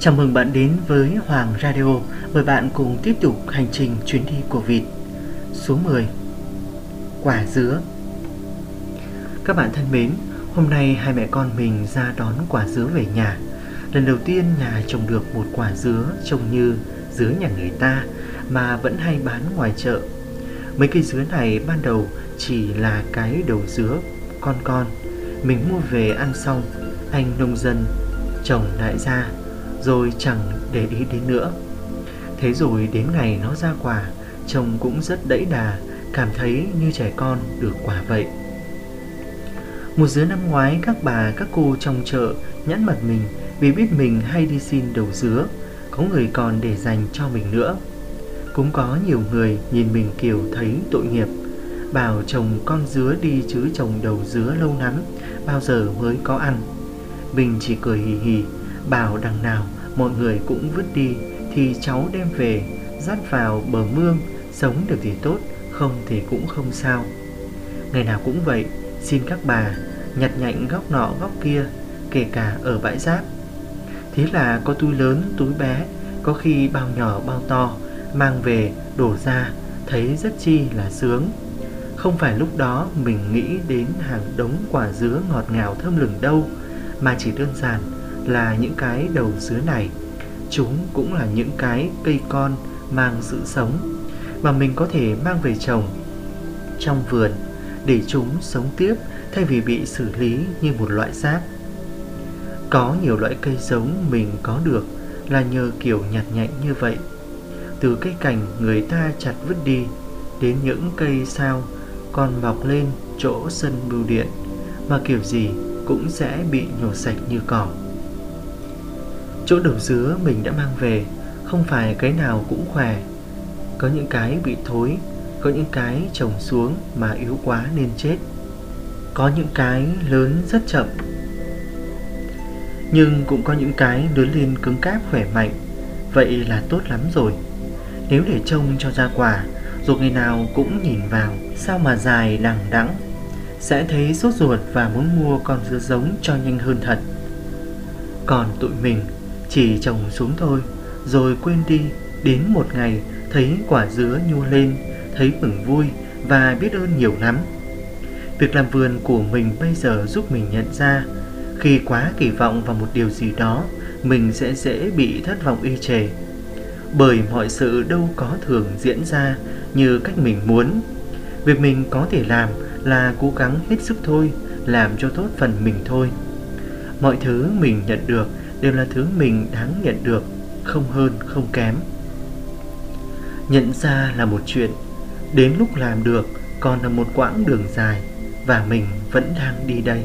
Chào mừng bạn đến với Hoàng Radio. Mời bạn cùng tiếp tục hành trình chuyến đi của vịt. Số 10. Quả dứa. Các bạn thân mến, hôm nay hai mẹ con mình ra đón quả dứa về nhà. Lần đầu tiên nhà trồng được một quả dứa trông như dứa nhà người ta mà vẫn hay bán ngoài chợ. Mấy cây dứa này ban đầu chỉ là cái đầu dứa con con. Mình mua về ăn xong, anh nông dân trồng lại ra rồi chẳng để ý đến nữa. Thế rồi đến ngày nó ra quả, chồng cũng rất đẫy đà, cảm thấy như trẻ con được quả vậy. Một dứa năm ngoái các bà các cô trong chợ nhãn mặt mình vì biết mình hay đi xin đầu dứa, có người còn để dành cho mình nữa. Cũng có nhiều người nhìn mình kiểu thấy tội nghiệp, bảo chồng con dứa đi chứ trồng đầu dứa lâu lắm, bao giờ mới có ăn. Mình chỉ cười hì hì, bảo đằng nào mọi người cũng vứt đi, thì cháu đem về, dắt vào bờ mương, sống được thì tốt, không thì cũng không sao. Ngày nào cũng vậy, xin các bà nhặt nhạnh góc nọ góc kia, kể cả ở bãi rác. Thế là có túi lớn, túi bé, có khi bao nhỏ, bao to, mang về, đổ ra, thấy rất chi là sướng. Không phải lúc đó mình nghĩ đến hàng đống quả dứa ngọt ngào thơm lừng đâu, mà chỉ đơn giản là những cái đầu dứa này chúng cũng là những cái cây con mang sự sống mà mình có thể mang về trồng trong vườn để chúng sống tiếp thay vì bị xử lý như một loại rác. Có nhiều loại cây giống mình có được là nhờ kiểu nhặt nhạnh như vậy. Từ cây cành người ta chặt vứt đi đến những cây sao còn mọc lên chỗ sân bưu điện mà kiểu gì cũng sẽ bị nhổ sạch như cỏ. Chỗ đầu dứa mình đã mang về, Không phải cái nào cũng khỏe. Có những cái bị thối, Có những cái trồng xuống mà yếu quá nên chết. Có những cái lớn rất chậm. Nhưng cũng có những cái lớn lên cứng cáp khỏe mạnh, Vậy là tốt lắm rồi. Nếu để trông cho ra quả Rồi ngày nào cũng nhìn vào, Sao mà dài đằng đẵng, Sẽ thấy sốt ruột và muốn mua con dứa giống cho nhanh hơn thật. Còn tụi mình chỉ trồng xuống thôi, Rồi quên đi. Đến một ngày, thấy quả dứa nhô lên, Thấy mừng vui và biết ơn nhiều lắm. Việc làm vườn của mình bây giờ giúp mình nhận ra, Khi quá kỳ vọng vào một điều gì đó, Mình sẽ dễ bị thất vọng y chề. Bởi mọi sự đâu có thường diễn ra như cách mình muốn. Việc mình có thể làm là cố gắng hết sức thôi, Làm cho tốt phần mình thôi. Mọi thứ mình nhận được đều là thứ mình đáng nhận được, không hơn không kém. Nhận ra là một chuyện, đến lúc làm được còn là một quãng đường dài và mình vẫn đang đi đây.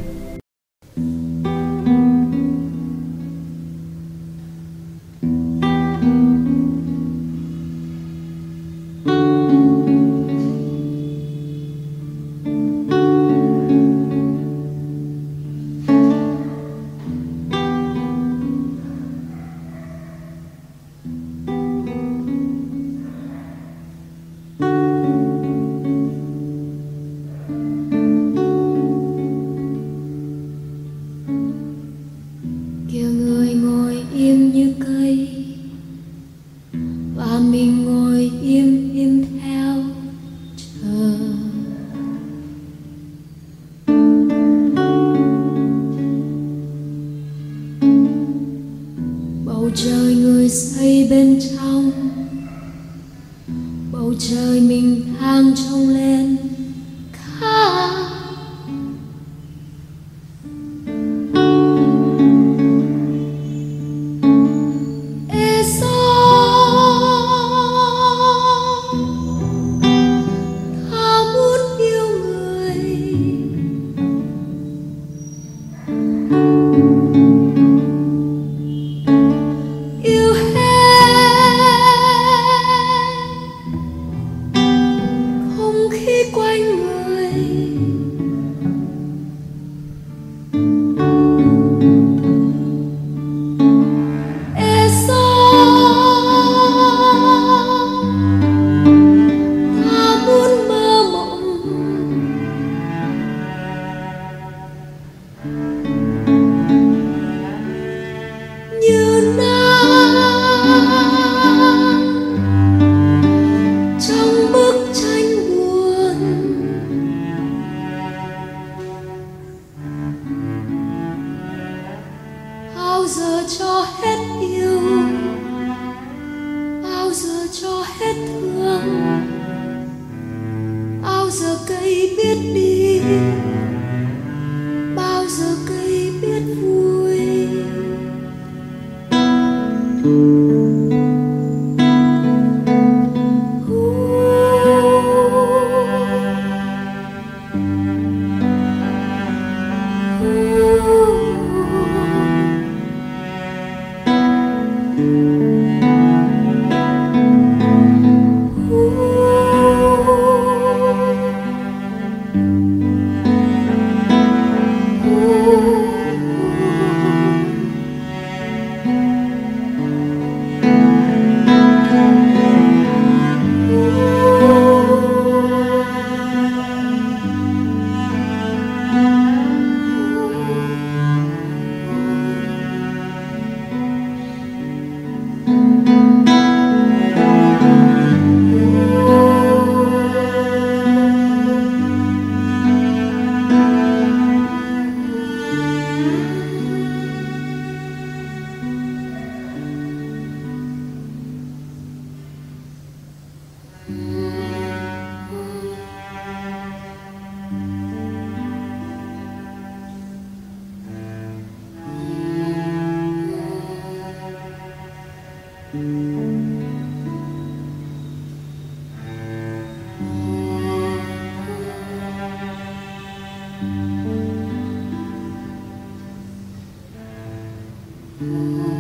Và mình ngồi im im theo chờ. Bầu trời người xây bên trong. Bầu trời mình thang trông lên. Giờ biết đi. Mm-hmm.